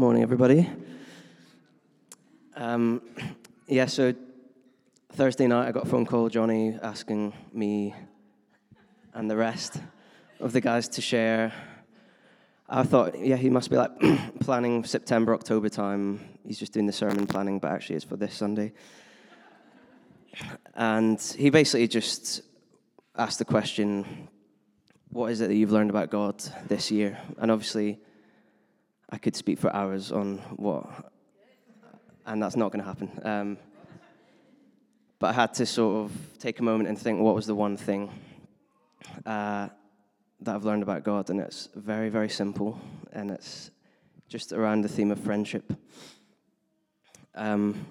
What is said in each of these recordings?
Morning, everybody. Um, yeah, so Thursday night I got a phone call, Johnny asking me and the rest of the guys to share. I thought, yeah, he must be like planning September, October time. He's just doing the sermon planning, but actually it's for this Sunday. And he basically just asked the question, What is it that you've learned about God this year? And obviously, I could speak for hours on what, and that's not going to happen. Um, but I had to sort of take a moment and think, what was the one thing uh, that I've learned about God? And it's very, very simple, and it's just around the theme of friendship. Um,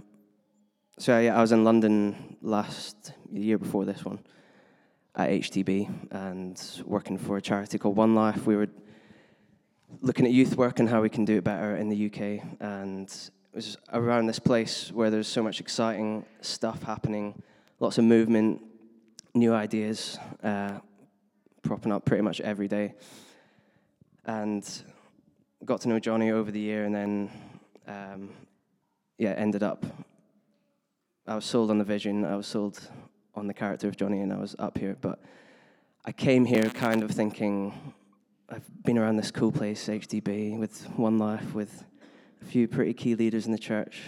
so yeah, I was in London last year before this one at HTB and working for a charity called One Life. We were looking at youth work and how we can do it better in the UK. And it was around this place where there's so much exciting stuff happening, lots of movement, new ideas uh, propping up pretty much every day. And got to know Johnny over the year, and then um, yeah, ended up. I was sold on the vision. I was sold on the character of Johnny, and I was up here. But I came here kind of thinking I've been around this cool place, HTB, with One Life, with a few pretty key leaders in the church.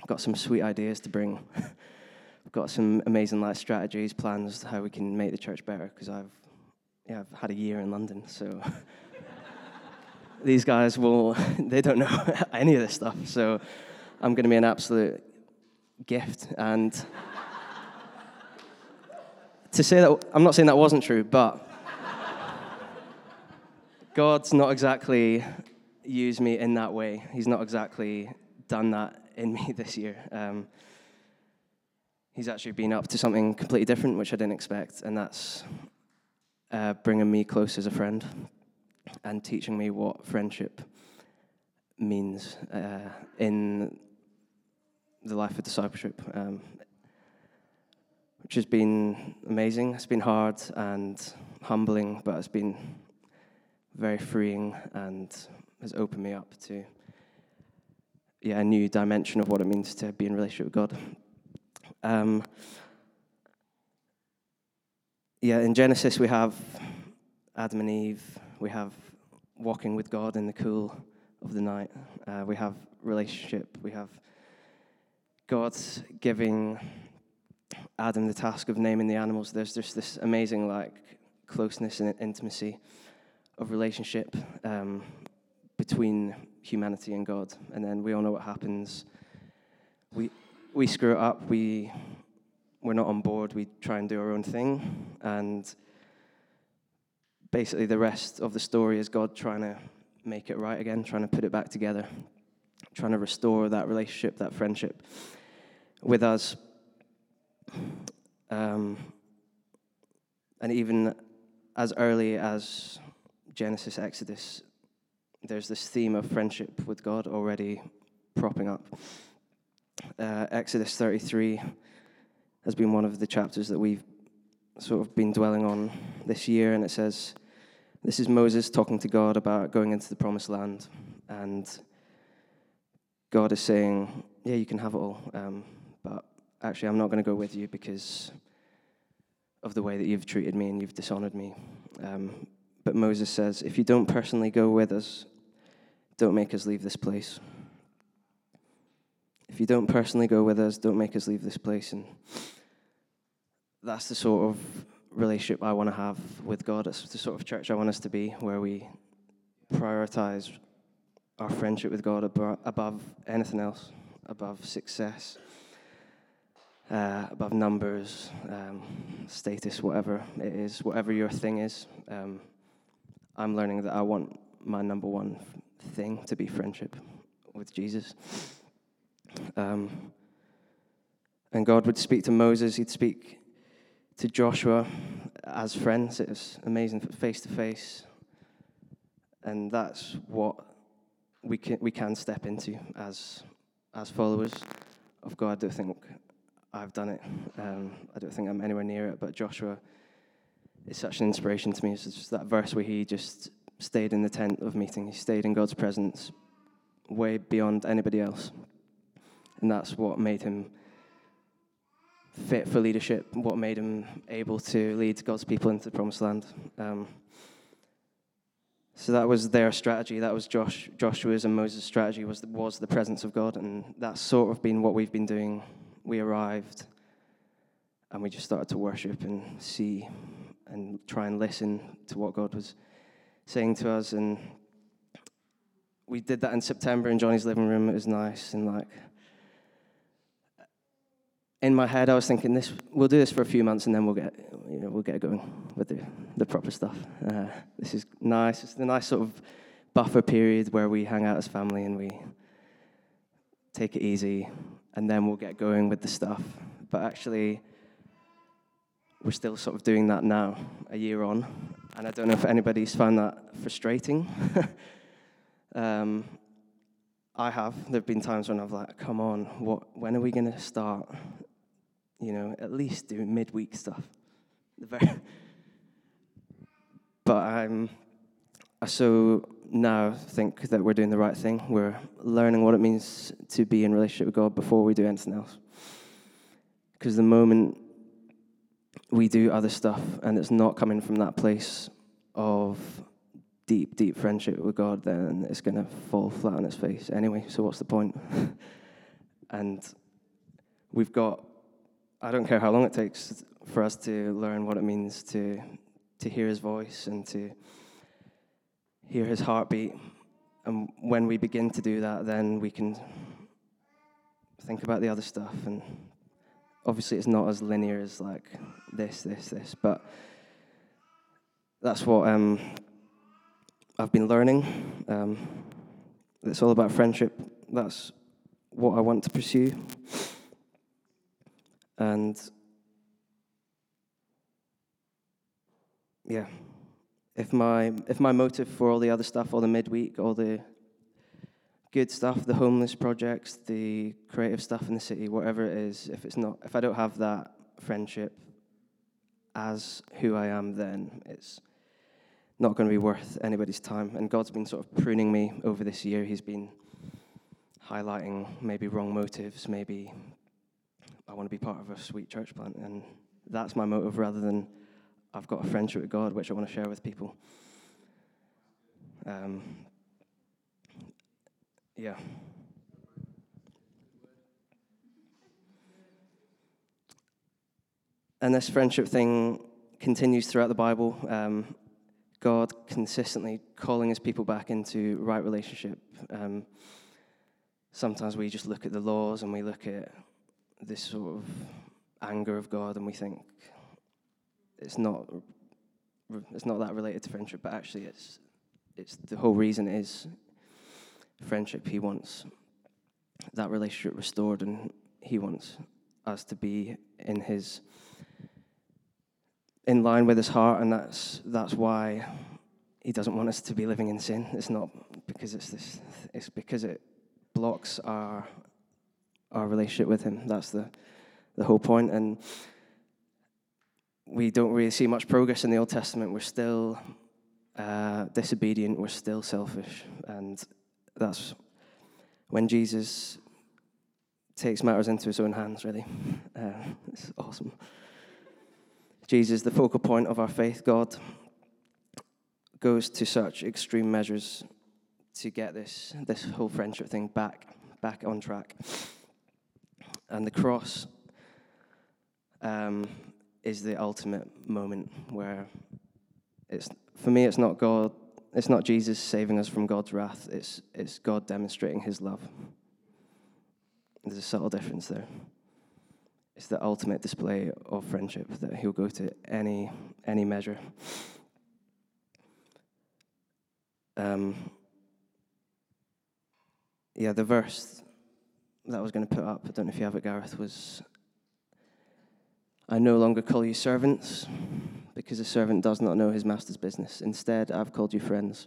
I've got some sweet ideas to bring. I've got some amazing life strategies, plans how we can make the church better. Because I've, yeah, I've had a year in London, so these guys will, they don't know any of this stuff. So I'm going to be an absolute gift. And to say that, I'm not saying that wasn't true, but God's not exactly used me in that way. He's not exactly done that in me this year. Um, he's actually been up to something completely different, which I didn't expect, and that's uh, bringing me close as a friend and teaching me what friendship means uh, in the life of discipleship, um, which has been amazing. It's been hard and humbling, but it's been very freeing and has opened me up to yeah, a new dimension of what it means to be in relationship with God. Um, yeah, in Genesis we have Adam and Eve, we have walking with God in the cool of the night, uh, we have relationship, we have God giving Adam the task of naming the animals. There's just this amazing like closeness and intimacy of relationship um, between humanity and God. And then we all know what happens. We, we screw it up. We, we're not on board. We try and do our own thing. And basically, the rest of the story is God trying to make it right again, trying to put it back together, trying to restore that relationship, that friendship with us. Um, and even as early as Genesis, Exodus, there's this theme of friendship with God already propping up. Uh, Exodus 33 has been one of the chapters that we've sort of been dwelling on this year, and it says, This is Moses talking to God about going into the promised land. And God is saying, Yeah, you can have it all, um, but actually, I'm not going to go with you because of the way that you've treated me and you've dishonored me. Um, but Moses says, If you don't personally go with us, don't make us leave this place. If you don't personally go with us, don't make us leave this place. And that's the sort of relationship I want to have with God. It's the sort of church I want us to be, where we prioritize our friendship with God above anything else, above success, uh, above numbers, um, status, whatever it is, whatever your thing is. Um, I'm learning that I want my number one thing to be friendship with Jesus. Um, and God would speak to Moses, he'd speak to Joshua as friends. It was amazing, face to face. And that's what we can, we can step into as, as followers of God. I don't think I've done it. Um, I don't think I'm anywhere near it, but Joshua is such an inspiration to me. It's just that verse where he just stayed in the tent of meeting, he stayed in God's presence, way beyond anybody else. And that's what made him fit for leadership, what made him able to lead God's people into the promised land. Um, so that was their strategy. That was Josh, Joshua's and Moses' strategy was the, was the presence of God, and that's sort of been what we've been doing. We arrived, and we just started to worship and see, and try and listen to what God was saying to us. And we did that in September in Johnny's living room. It was nice, and like in my head, I was thinking, this we'll do this for a few months, and then we'll get you know we'll get going with the the proper stuff. Uh, this is nice. It's a nice sort of buffer period where we hang out as family and we take it easy, and then we'll get going with the stuff. But actually, we're still sort of doing that now, a year on, and I don't know if anybody's found that frustrating. um, I have. There have been times when I've like, come on, what? When are we going to start? you know, at least do midweek stuff. but I'm, I so now think that we're doing the right thing. We're learning what it means to be in relationship with God before we do anything else. Because the moment we do other stuff and it's not coming from that place of deep, deep friendship with God, then it's going to fall flat on its face anyway. So, what's the point? and we've got I don't care how long it takes for us to learn what it means to, to hear his voice and to hear his heartbeat. And when we begin to do that, then we can think about the other stuff. And obviously, it's not as linear as like this, this, this, but that's what um, I've been learning. Um, it's all about friendship. That's what I want to pursue. And yeah, if my if my motive for all the other stuff, all the midweek, all the good stuff, the homeless projects, the creative stuff in the city, whatever it is, if it's not if I don't have that friendship as who I am, then it's not going to be worth anybody's time. And God's been sort of pruning me over this year. He's been highlighting maybe wrong motives, maybe I want to be part of a sweet church plant. And that's my motive rather than I've got a friendship with God which I want to share with people. Um, yeah. And this friendship thing continues throughout the Bible. Um, God consistently calling his people back into right relationship. Um, sometimes we just look at the laws and we look at this sort of anger of God, and we think it's not it's not that related to friendship, but actually it's it's the whole reason is friendship. He wants that relationship restored, and he wants us to be in his in line with his heart, and that's that's why he doesn't want us to be living in sin. It's not because it's this; it's because it blocks our our relationship with Him. That's the, the whole point. And we don't really see much progress in the Old Testament. We're still uh, disobedient, we're still selfish. And that's when Jesus takes matters into his own hands, really. Uh, it's awesome. Jesus, the focal point of our faith, God, goes to such extreme measures to get this, this whole friendship thing back, back on track. And the cross um, is the ultimate moment where it's, for me, it's not God, it's not Jesus saving us from God's wrath, it's, it's God demonstrating his love. There's a subtle difference there. It's the ultimate display of friendship that he'll go to any, any measure. Um, yeah, the verse that I was going to put up, I don't know if you have it, Gareth, was I no longer call you servants because a servant does not know his master's business. Instead, I've called you friends.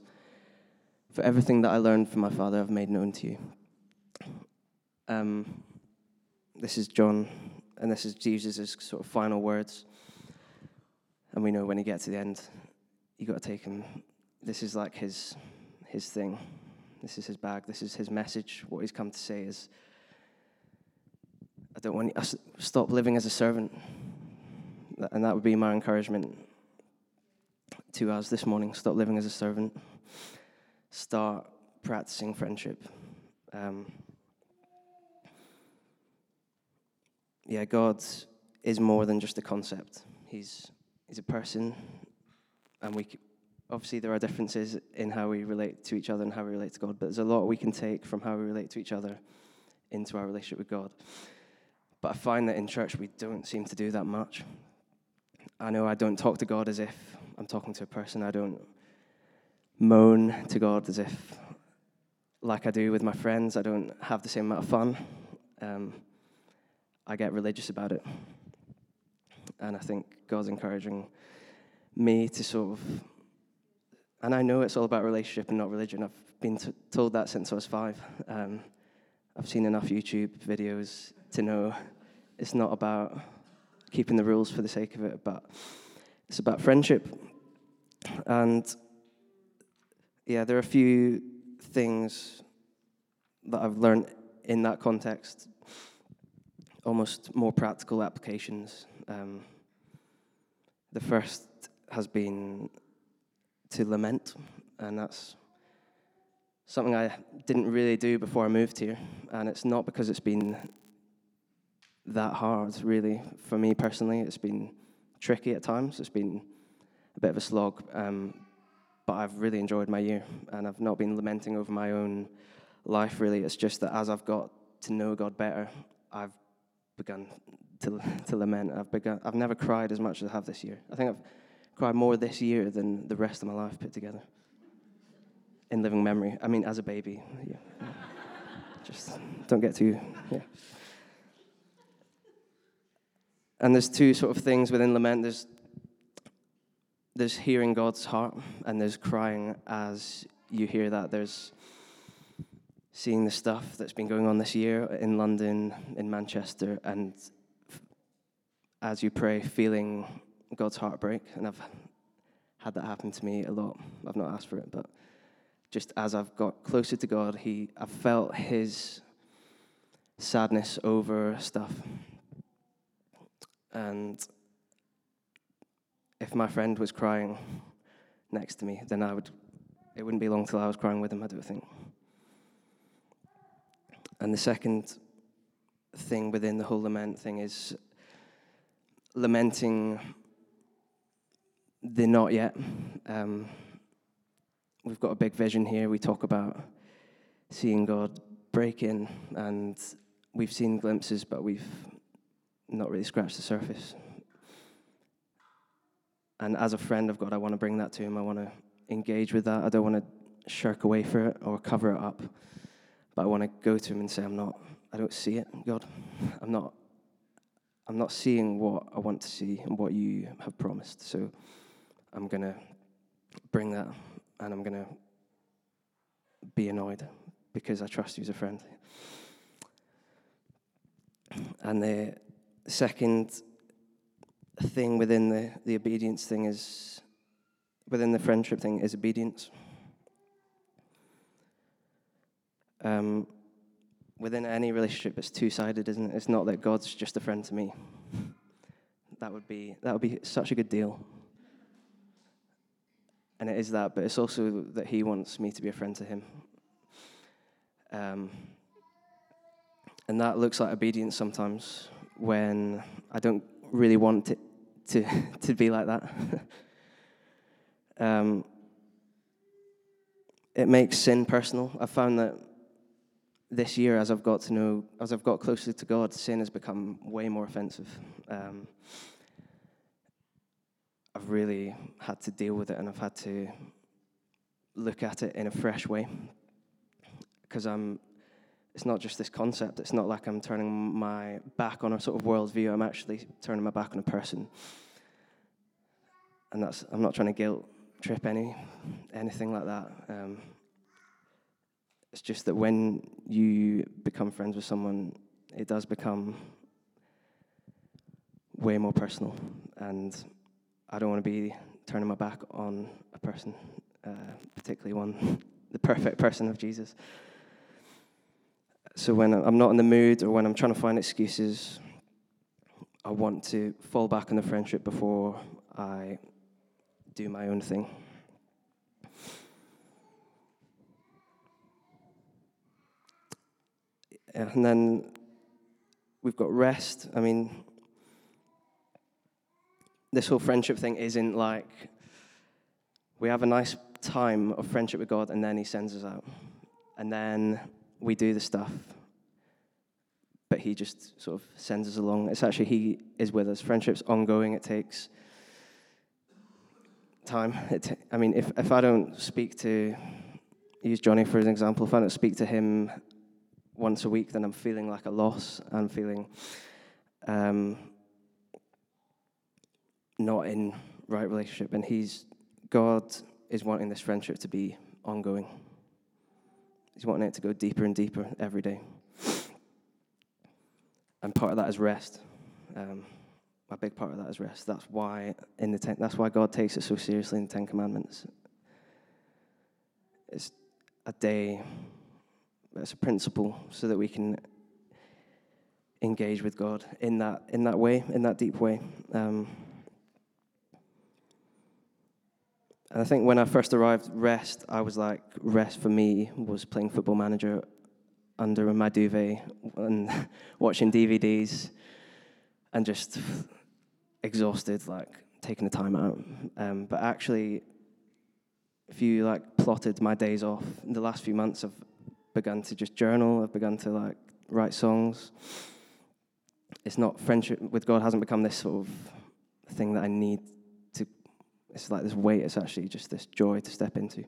For everything that I learned from my father, I've made known to you. Um, this is John, and this is Jesus' sort of final words. And we know when he gets to the end, you got to take him. This is like his his thing. This is his bag. This is his message. What he's come to say is, I don't want you to stop living as a servant. And that would be my encouragement to us this morning. Stop living as a servant. Start practicing friendship. Um, yeah, God is more than just a concept. He's, he's a person, and we obviously there are differences in how we relate to each other and how we relate to God, but there's a lot we can take from how we relate to each other into our relationship with God. But I find that in church we don't seem to do that much. I know I don't talk to God as if I'm talking to a person. I don't moan to God as if, like I do with my friends, I don't have the same amount of fun. Um, I get religious about it. And I think God's encouraging me to sort of, and I know it's all about relationship and not religion. I've been t- told that since I was five. Um, I've seen enough YouTube videos to know it's not about keeping the rules for the sake of it, but it's about friendship. And yeah, there are a few things that I've learned in that context almost more practical applications. Um, the first has been to lament, and that's something I didn't really do before I moved here. And it's not because it's been that hard, really, for me personally. It's been tricky at times, it's been a bit of a slog. Um, but I've really enjoyed my year, and I've not been lamenting over my own life, really. It's just that as I've got to know God better, I've begun to, to lament. I've, begun, I've never cried as much as I have this year. I think I've cried more this year than the rest of my life put together in living memory. I mean, as a baby. Yeah. Just don't get too, yeah. And there's two sort of things within lament. There's, there's hearing God's heart, and there's crying as you hear that. There's seeing the stuff that's been going on this year in London, in Manchester, and as you pray, feeling God's heartbreak. And I've had that happen to me a lot. I've not asked for it, but just as I've got closer to God, He, I've felt His sadness over stuff. And if my friend was crying next to me, then I would. It wouldn't be long till I was crying with him. I don't think. And the second thing within the whole lament thing is lamenting the not yet. Um, we've got a big vision here. We talk about seeing God break in, and we've seen glimpses, but we've not really scratched the surface. And as a friend of God, I want to bring that to Him. I want to engage with that. I don't want to shirk away from it or cover it up. But I want to go to him and say, I'm not, I don't see it, God. I'm not, I'm not seeing what I want to see and what you have promised. So I'm going to bring that and I'm going to be annoyed because I trust you as a friend. And the second thing within the, the obedience thing is, within the friendship thing, is obedience um, within any relationship, it's two sided, isn't it? It's not that God's just a friend to me. That would be that would be such a good deal. And it is that, but it's also that He wants me to be a friend to Him. Um, and that looks like obedience sometimes when I don't really want it to, to be like that. um, it makes sin personal. I've found that this year, as I've got to know, as I've got closer to God, sin has become way more offensive. Um, I've really had to deal with it, and I've had to look at it in a fresh way because I'm. It's not just this concept. It's not like I'm turning my back on a sort of worldview. I'm actually turning my back on a person, and that's. I'm not trying to guilt trip any anything like that. Um, it's just that when you become friends with someone, it does become way more personal. And I don't want to be turning my back on a person, uh, particularly one the perfect person of Jesus. So when I'm not in the mood or when I'm trying to find excuses, I want to fall back on the friendship before I do my own thing. And then we've got rest. I mean, this whole friendship thing isn't like we have a nice time of friendship with God and then He sends us out. And then we do the stuff. But He just sort of sends us along. It's actually He is with us. Friendship's ongoing, it takes time. It I mean, if, if I don't speak to, use Johnny for an example, if I don't speak to him once a week, then I'm feeling like a loss. I'm feeling um, not in right relationship. And he's, God is wanting this friendship to be ongoing. He's wanting it to go deeper and deeper every day. And part of that is rest. Um, a big part of that is rest. That's why in the ten, that's why God takes it so seriously in the Ten Commandments. It's a day, it's a principle, so that we can engage with God in that in that way, in that deep way. Um, and I think when I first arrived, rest, I was like, rest for me was playing Football Manager under my duvet and watching DVDs and just exhausted, like taking the time out. Um, but actually, if you like plotted my days off in the last few months, I've begun to just journal. I've begun to like write songs. It's not friendship with God hasn't become this sort of thing that I need. It's like this weight. It's actually just this joy to step into.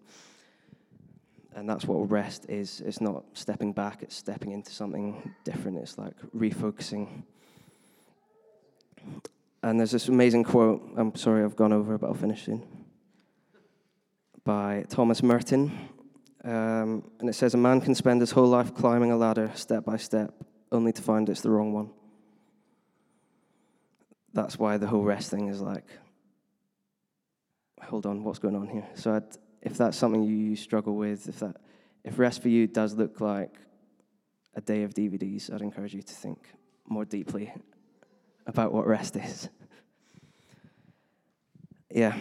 And that's what rest is. It's not stepping back. It's stepping into something different. It's like refocusing and there's this amazing quote, I'm sorry I've gone over, but I'll finish soon, by Thomas Merton. Um, and it says, A man can spend his whole life climbing a ladder step by step, only to find it's the wrong one. That's why the whole rest thing is like, hold on, what's going on here? So I'd, if that's something you struggle with, if that, if rest for you does look like a day of DVDs, I'd encourage you to think more deeply about what rest is. Yeah.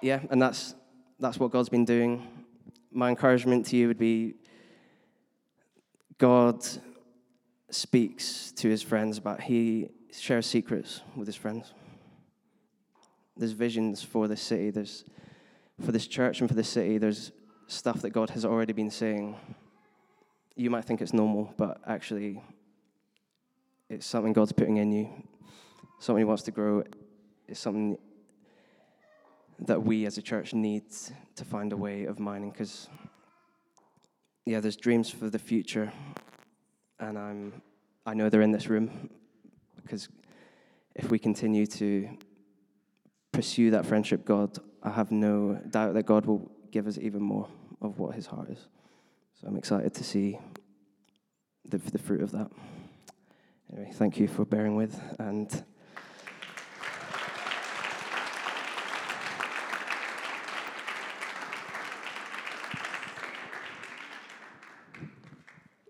Yeah, and that's that's what God's been doing. My encouragement to you would be God speaks to his friends about he shares secrets with his friends. There's visions for this city, there's for this church and for this city, there's stuff that God has already been saying. You might think it's normal, but actually it's something God's putting in you, something He wants to grow. It's something that we as a church need to find a way of mining because, yeah, there's dreams for the future, and I'm, I know they're in this room because if we continue to pursue that friendship, God, I have no doubt that God will give us even more of what His heart is. So I'm excited to see the, the fruit of that. Anyway, thank you for bearing with and.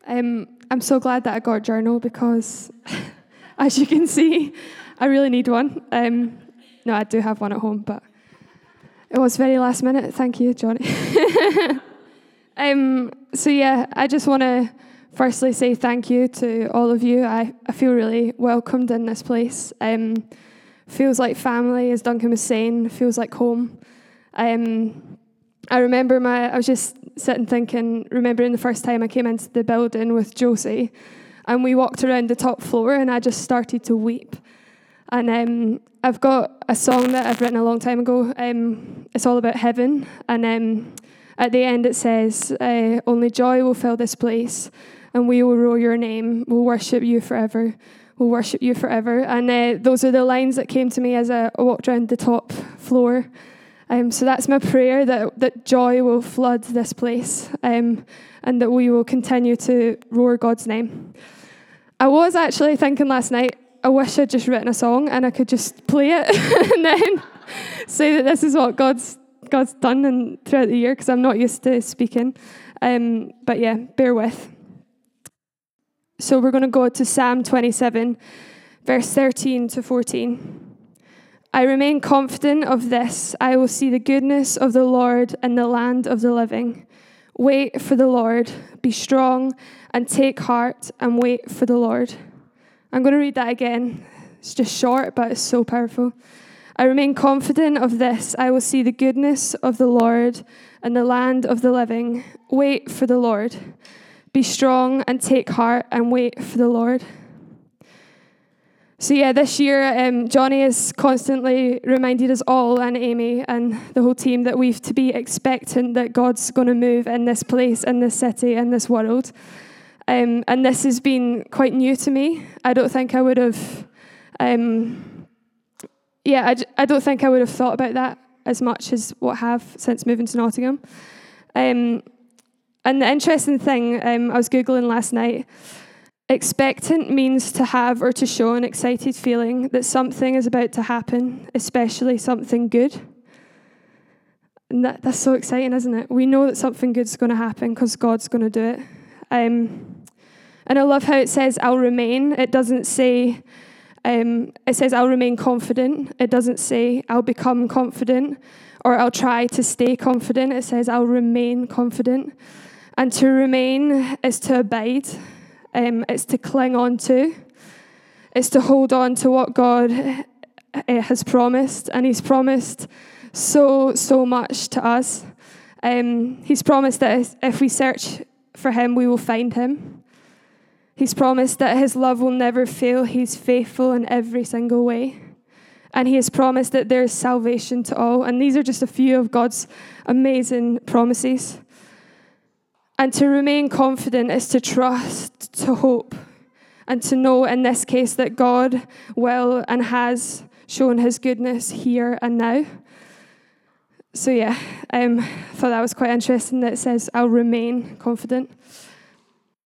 Um, I'm so glad that I got a journal because, as you can see, I really need one. Um, no, I do have one at home, but it was very last minute. Thank you, Johnny. um, so, yeah, I just want to firstly say thank you to all of you. I, I feel really welcomed in this place. Um, feels like family, as Duncan was saying, feels like home. Um, I remember my, I was just sitting thinking, remembering the first time I came into the building with Josie, and we walked around the top floor, and I just started to weep. And um, I've got a song that I've written a long time ago. Um, it's all about heaven, and um, at the end it says, uh, "Only joy will fill this place." and we will roar your name. We'll worship you forever. We'll worship you forever. And uh, those are the lines that came to me as I walked around the top floor. Um, so that's my prayer that, that joy will flood this place um, and that we will continue to roar God's name. I was actually thinking last night, I wish I'd just written a song and I could just play it and then say that this is what God's God's done and throughout the year because I'm not used to speaking. Um, but yeah, bear with. So we're going to go to Psalm 27, verse 13 to 14. I remain confident of this I will see the goodness of the Lord in the land of the living. Wait for the Lord, be strong, and take heart and wait for the Lord. I'm going to read that again. It's just short, but it's so powerful. I remain confident of this I will see the goodness of the Lord in the land of the living. Wait for the Lord. Be strong and take heart and wait for the Lord. So, yeah, this year, um, Johnny has constantly reminded us all, and Amy and the whole team, that we've to be expectant that God's going to move in this place, in this city, in this world. Um, and this has been quite new to me. I don't think I would have, um, yeah, I, I don't think I would have thought about that as much as what I have since moving to Nottingham. Um, and the interesting thing, um, I was Googling last night. Expectant means to have or to show an excited feeling that something is about to happen, especially something good. And that, that's so exciting, isn't it? We know that something good's going to happen because God's going to do it. Um, and I love how it says, I'll remain. It doesn't say, um, it says, I'll remain confident. It doesn't say, I'll become confident or I'll try to stay confident. It says, I'll remain confident. And to remain is to abide um, it's to cling on to, it's to hold on to what God uh, has promised, and He's promised so, so much to us. Um, he's promised that if we search for Him, we will find Him. He's promised that His love will never fail. He's faithful in every single way. And He has promised that there is salvation to all. And these are just a few of God's amazing promises. And to remain confident is to trust, to hope, and to know in this case that God will and has shown his goodness here and now. So, yeah, um, I thought that was quite interesting that it says, I'll remain confident.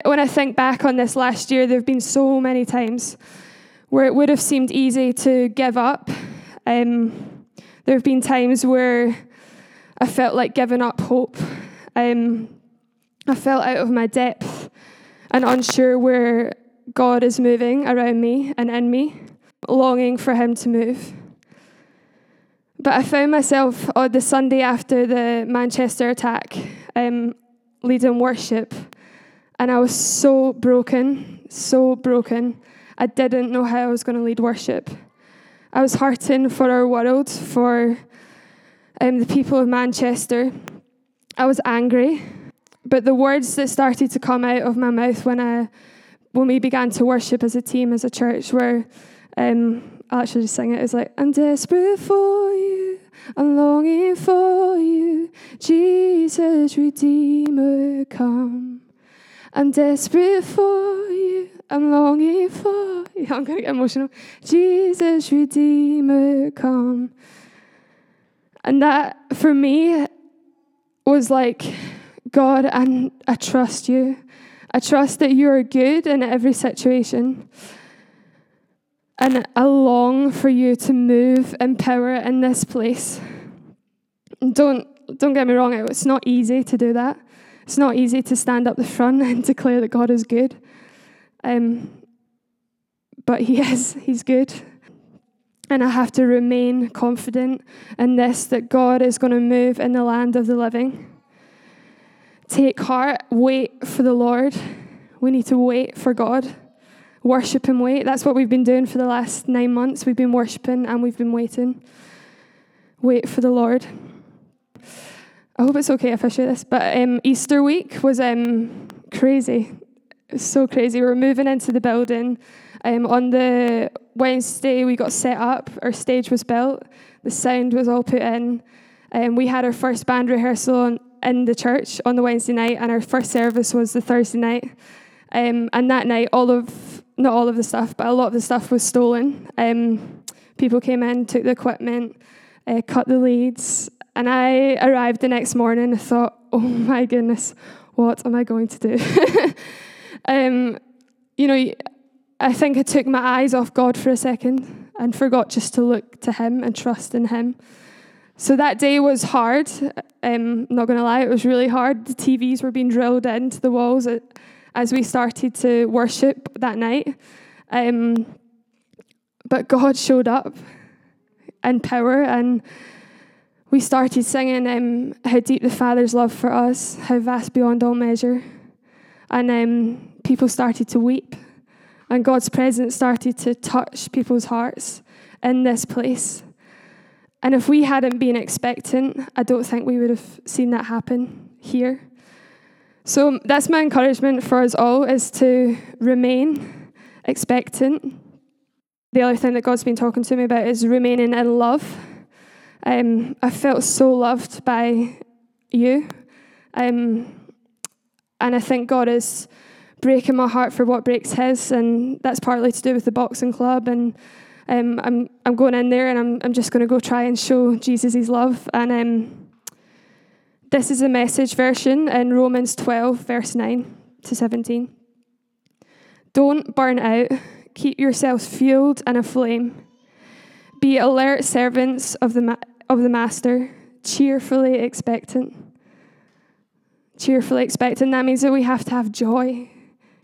When I think back on this last year, there have been so many times where it would have seemed easy to give up. Um, there have been times where I felt like giving up hope. Um, I felt out of my depth and unsure where God is moving around me and in me, longing for Him to move. But I found myself on the Sunday after the Manchester attack um, leading worship, and I was so broken, so broken. I didn't know how I was going to lead worship. I was hurting for our world, for um, the people of Manchester. I was angry but the words that started to come out of my mouth when I when we began to worship as a team, as a church, were um, I'll actually just sing it. It's like, I'm desperate for you, I'm longing for you, Jesus, Redeemer, come. I'm desperate for you, I'm longing for you. I'm gonna get emotional. Jesus, Redeemer, come. And that for me was like God, and I trust you. I trust that you are good in every situation. And I long for you to move in power in this place. Don't, don't get me wrong, it's not easy to do that. It's not easy to stand up the front and declare that God is good. Um, but He is, He's good. And I have to remain confident in this that God is going to move in the land of the living. Take heart, wait for the Lord. We need to wait for God. Worship and wait. That's what we've been doing for the last nine months. We've been worshiping and we've been waiting. Wait for the Lord. I hope it's okay if I share this, but um, Easter week was um, crazy. So crazy. We were moving into the building. Um, on the Wednesday, we got set up. Our stage was built. The sound was all put in. Um, we had our first band rehearsal on, in the church on the Wednesday night, and our first service was the Thursday night. Um, and that night, all of not all of the stuff, but a lot of the stuff was stolen. Um, people came in, took the equipment, uh, cut the leads, and I arrived the next morning. and thought, "Oh my goodness, what am I going to do?" um, you know, I think I took my eyes off God for a second and forgot just to look to Him and trust in Him. So that day was hard. Um, not going to lie, it was really hard. The TVs were being drilled into the walls as we started to worship that night. Um, but God showed up in power, and we started singing um, How Deep the Father's Love for Us, How Vast Beyond All Measure. And um, people started to weep, and God's presence started to touch people's hearts in this place. And if we hadn't been expectant, I don't think we would have seen that happen here. So that's my encouragement for us all is to remain expectant. The other thing that God's been talking to me about is remaining in love. Um, I felt so loved by you. Um, and I think God is breaking my heart for what breaks his, and that's partly to do with the boxing club and um, I'm, I'm going in there and I'm, I'm just going to go try and show Jesus his love. And um, this is a message version in Romans 12, verse 9 to 17. Don't burn out, keep yourselves fueled and aflame. Be alert servants of the, ma- of the Master, cheerfully expectant. Cheerfully expectant. That means that we have to have joy.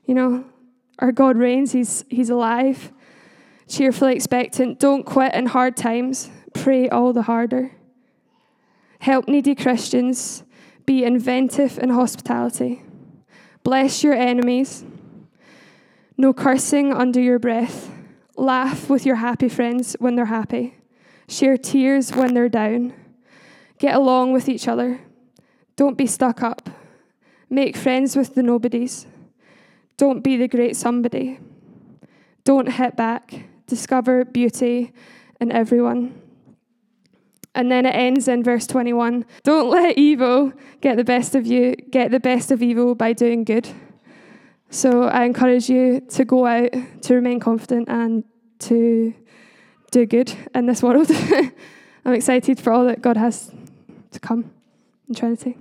You know, our God reigns, He's, he's alive cheerfully expectant. Don't quit in hard times. Pray all the harder. Help needy Christians. Be inventive in hospitality. Bless your enemies. No cursing under your breath. Laugh with your happy friends when they're happy. Share tears when they're down. Get along with each other. Don't be stuck up. Make friends with the nobodies. Don't be the great somebody. Don't hit back discover beauty in everyone. And then it ends in verse 21 Don't let evil get the best of you, get the best of evil by doing good. So I encourage you to go out, to remain confident, and to do good in this world. I'm excited for all that God has to come in Trinity.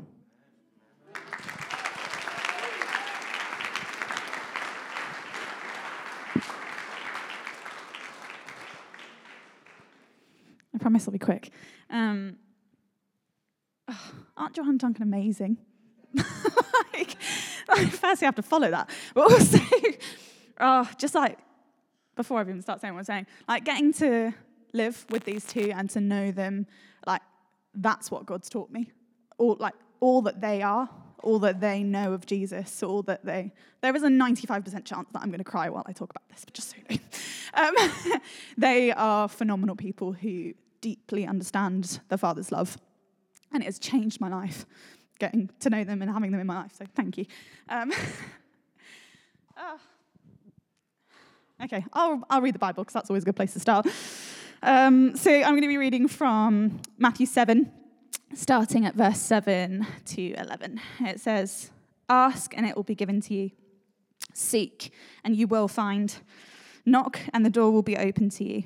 I promise I'll be quick. Um, oh, aren't Johan Duncan amazing? like, like, first you have to follow that, but also, oh, just like before I even start saying what I'm saying, like getting to live with these two and to know them, like that's what God's taught me. All like all that they are, all that they know of Jesus, all that they. There is a 95% chance that I'm going to cry while I talk about this, but just so you know, um, they are phenomenal people who deeply understand the Father's love. And it has changed my life, getting to know them and having them in my life. So thank you. Um, uh, okay, I'll, I'll read the Bible because that's always a good place to start. Um, so I'm going to be reading from Matthew 7, starting at verse 7 to 11. It says, Ask and it will be given to you. Seek and you will find. Knock and the door will be open to you.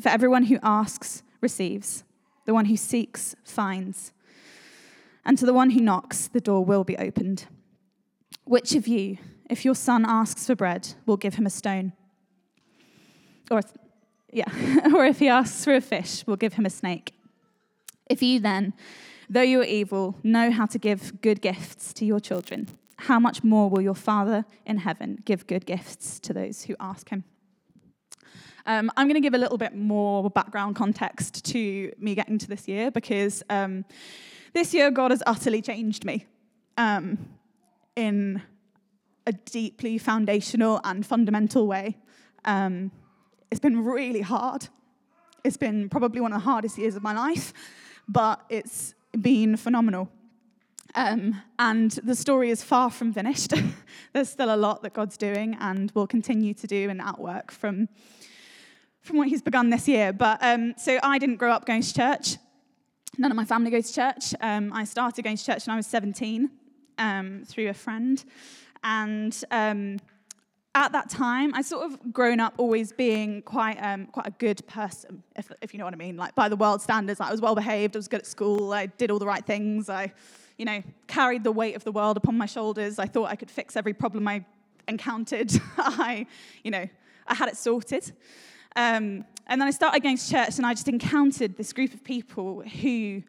For everyone who asks receives, the one who seeks finds, and to the one who knocks, the door will be opened. Which of you, if your son asks for bread, will give him a stone? Or, yeah, or if he asks for a fish, we'll give him a snake? If you then, though you are evil, know how to give good gifts to your children, how much more will your Father in heaven give good gifts to those who ask him? Um, I'm going to give a little bit more background context to me getting to this year because um, this year God has utterly changed me um, in a deeply foundational and fundamental way. It's been really hard. It's been probably one of the hardest years of my life, but it's been phenomenal. Um, and the story is far from finished. There's still a lot that God's doing and will continue to do and outwork from from what he's begun this year. But um, so I didn't grow up going to church. None of my family goes to church. Um, I started going to church when I was 17 um, through a friend. And um, at that time, I sort of grown up always being quite um, quite a good person, if, if you know what I mean. Like by the world standards, I was well behaved. I was good at school. I did all the right things. I, you know, carried the weight of the world upon my shoulders. I thought I could fix every problem I encountered. I, you know, I had it sorted. Um, and then I started going to church, and I just encountered this group of people who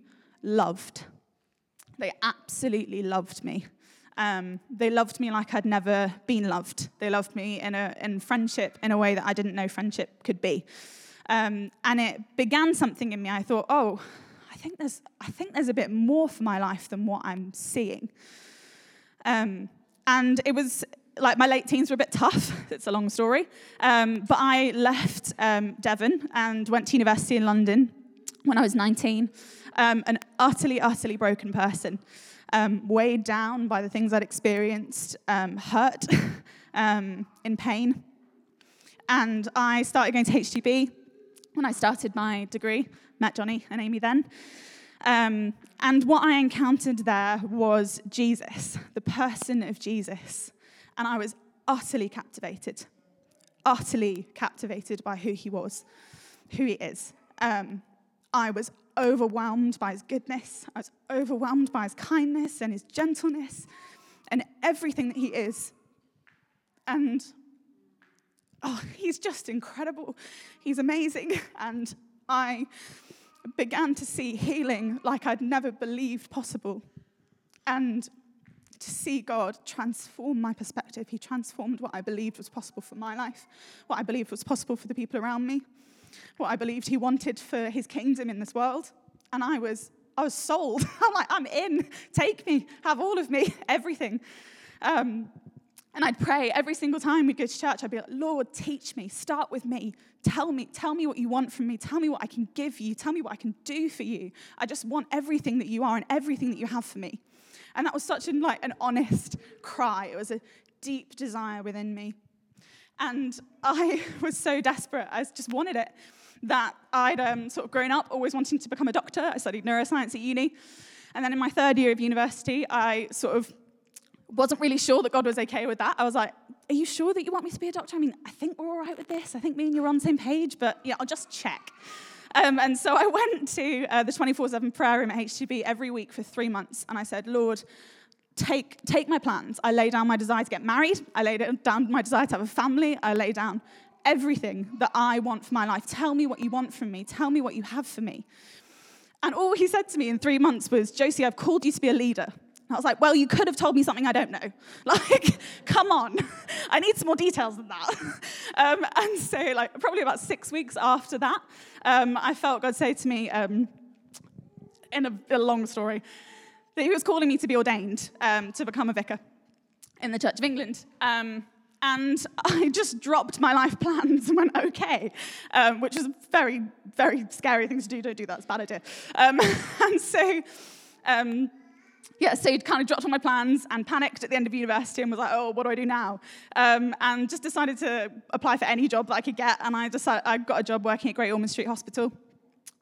loved. They absolutely loved me. Um, they loved me like I'd never been loved. They loved me in, a, in friendship in a way that I didn't know friendship could be. Um, and it began something in me. I thought, oh, I think there's, I think there's a bit more for my life than what I'm seeing. Um, and it was like my late teens were a bit tough. it's a long story. Um, but I left um, Devon and went to university in London when I was 19, um, an utterly, utterly broken person, um, weighed down by the things I'd experienced, um, hurt, um, in pain. And I started going to HTB when I started my degree, met Johnny and Amy then. Um, and what I encountered there was Jesus, the person of Jesus. And I was utterly captivated, utterly captivated by who he was, who he is. Um, I was overwhelmed by his goodness. I was overwhelmed by his kindness and his gentleness and everything that he is. And oh, he's just incredible. He's amazing. And I began to see healing like I'd never believed possible. And to see God transform my perspective. He transformed what I believed was possible for my life, what I believed was possible for the people around me, what I believed He wanted for His kingdom in this world. And I was, I was sold. I'm like, I'm in. Take me. Have all of me. Everything. Um, and I'd pray every single time we'd go to church. I'd be like, Lord, teach me. Start with me. Tell me, tell me what you want from me. Tell me what I can give you. Tell me what I can do for you. I just want everything that you are and everything that you have for me. And that was such an, like, an honest cry. It was a deep desire within me. And I was so desperate. I just wanted it that I'd um, sort of grown up always wanting to become a doctor. I studied neuroscience at uni. And then in my third year of university, I sort of wasn't really sure that God was okay with that. I was like, Are you sure that you want me to be a doctor? I mean, I think we're all right with this. I think me and you are on the same page, but yeah, I'll just check. Um, and so I went to uh, the 24 7 prayer room at HTB every week for three months, and I said, Lord, take, take my plans. I lay down my desire to get married, I lay down my desire to have a family, I lay down everything that I want for my life. Tell me what you want from me, tell me what you have for me. And all he said to me in three months was, Josie, I've called you to be a leader. I was like, well, you could have told me something I don't know. Like, come on. I need some more details than that. Um, and so, like, probably about six weeks after that, um, I felt God say to me, um, in a, a, long story, that He was calling me to be ordained um, to become a vicar in the Church of England. Um, and I just dropped my life plans and went, okay, um, which is a very, very scary thing to do. Don't do that, it's a bad idea. and so, yeah, so kind of dropped all my plans and panicked at the end of university and was like, oh, what do I do now? Um, and just decided to apply for any job that I could get. And I decided I got a job working at Great Ormond Street Hospital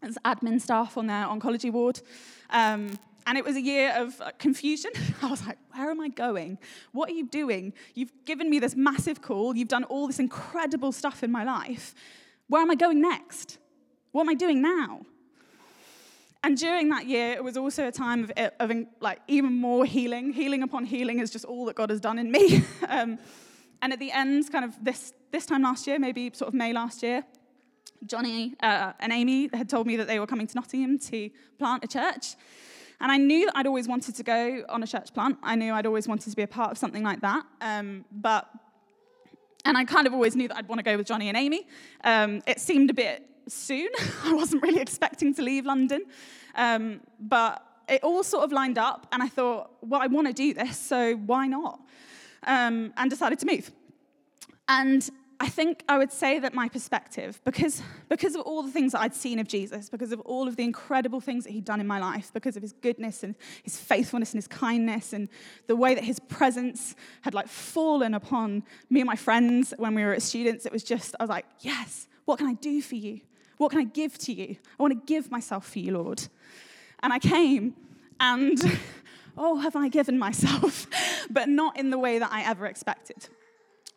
as admin staff on their oncology ward. Um, and it was a year of uh, confusion. I was like, where am I going? What are you doing? You've given me this massive call. You've done all this incredible stuff in my life. Where am I going next? What am I doing now? And during that year, it was also a time of, of like even more healing. Healing upon healing is just all that God has done in me. um, and at the end, kind of this, this time last year, maybe sort of May last year, Johnny uh, and Amy had told me that they were coming to Nottingham to plant a church. And I knew that I'd always wanted to go on a church plant. I knew I'd always wanted to be a part of something like that. Um, but, and I kind of always knew that I'd want to go with Johnny and Amy. Um, it seemed a bit soon. I wasn't really expecting to leave London. Um, but it all sort of lined up, and I thought, well, I want to do this, so why not? Um, and decided to move. And I think I would say that my perspective, because, because of all the things that I'd seen of Jesus, because of all of the incredible things that he'd done in my life, because of his goodness and his faithfulness and his kindness, and the way that his presence had like fallen upon me and my friends when we were as students, it was just, I was like, yes, what can I do for you? What can I give to you? I want to give myself for you, Lord. And I came and, oh, have I given myself? but not in the way that I ever expected.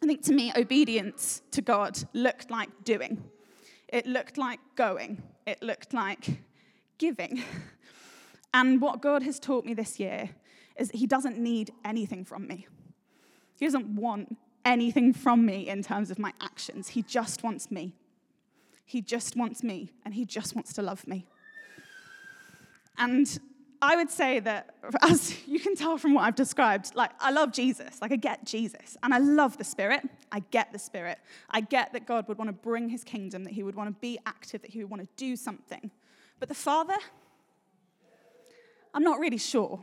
I think to me, obedience to God looked like doing, it looked like going, it looked like giving. And what God has taught me this year is that He doesn't need anything from me. He doesn't want anything from me in terms of my actions. He just wants me. He just wants me, and He just wants to love me. And I would say that, as you can tell from what I've described, like I love Jesus, like I get Jesus, and I love the Spirit. I get the Spirit. I get that God would want to bring His kingdom, that He would want to be active, that He would want to do something. But the Father, I'm not really sure.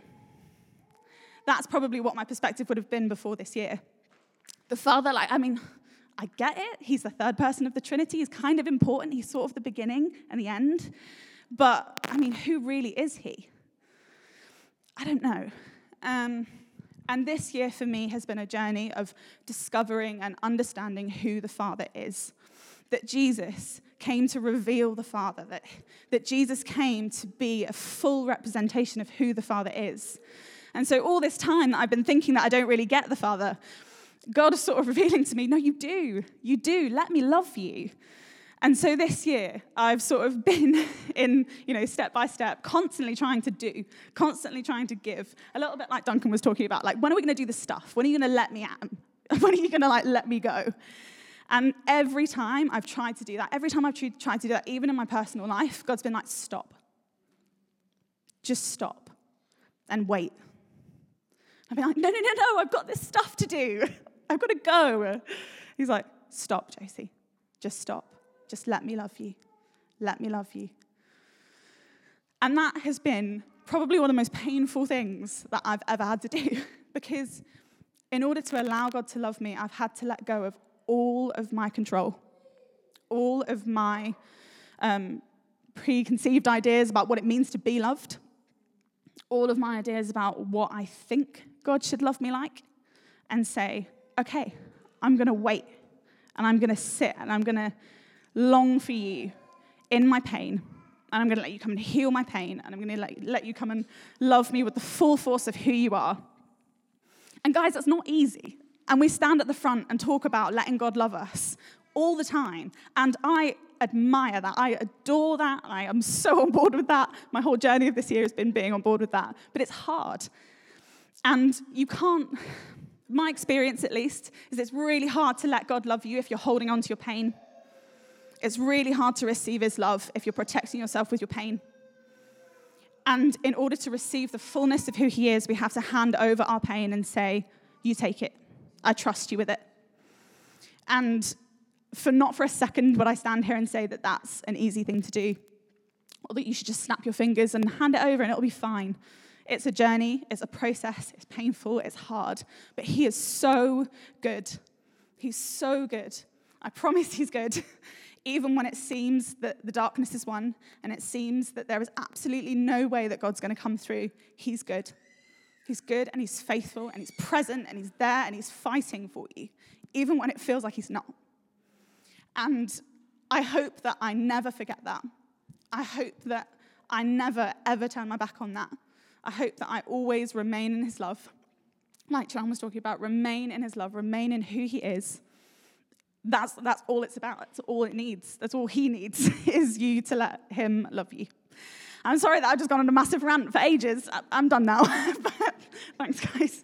That's probably what my perspective would have been before this year. The Father, like, I mean, I get it. He's the third person of the Trinity. He's kind of important. He's sort of the beginning and the end. But, I mean, who really is He? I don't know. Um, and this year for me has been a journey of discovering and understanding who the Father is. That Jesus came to reveal the Father, that, that Jesus came to be a full representation of who the Father is. And so, all this time that I've been thinking that I don't really get the Father, God is sort of revealing to me, no, you do. You do. Let me love you. And so this year, I've sort of been in, you know, step by step, constantly trying to do, constantly trying to give. A little bit like Duncan was talking about, like, when are we going to do the stuff? When are you going to let me out? When are you going to, like, let me go? And every time I've tried to do that, every time I've tried to do that, even in my personal life, God's been like, stop. Just stop and wait. I've been like, no, no, no, no, I've got this stuff to do. I've got to go. He's like, stop, Josie. Just stop. Just let me love you. Let me love you. And that has been probably one of the most painful things that I've ever had to do because in order to allow God to love me, I've had to let go of all of my control, all of my um, preconceived ideas about what it means to be loved, all of my ideas about what I think God should love me like, and say, okay, I'm going to wait and I'm going to sit and I'm going to long for you in my pain. And I'm going to let you come and heal my pain. And I'm going to let, you come and love me with the full force of who you are. And guys, that's not easy. And we stand at the front and talk about letting God love us all the time. And I admire that. I adore that. I am so on board with that. My whole journey of this year has been being on board with that. But it's hard. And you can't, my experience at least, is it's really hard to let God love you if you're holding on to your pain. It's really hard to receive His love if you're protecting yourself with your pain. And in order to receive the fullness of who He is, we have to hand over our pain and say, You take it. I trust you with it. And for not for a second would I stand here and say that that's an easy thing to do, or that you should just snap your fingers and hand it over and it'll be fine. It's a journey, it's a process, it's painful, it's hard, but He is so good. He's so good. I promise He's good. even when it seems that the darkness is won and it seems that there is absolutely no way that God's going to come through, He's good. He's good and He's faithful and He's present and He's there and He's fighting for you, even when it feels like He's not. And I hope that I never forget that. I hope that I never, ever turn my back on that. I hope that I always remain in His love. Like John was talking about, remain in His love, remain in who He is that's, that's all it's about. That's all it needs. That's all he needs is you to let him love you. I'm sorry that I've just gone on a massive rant for ages. I'm done now. Thanks, guys.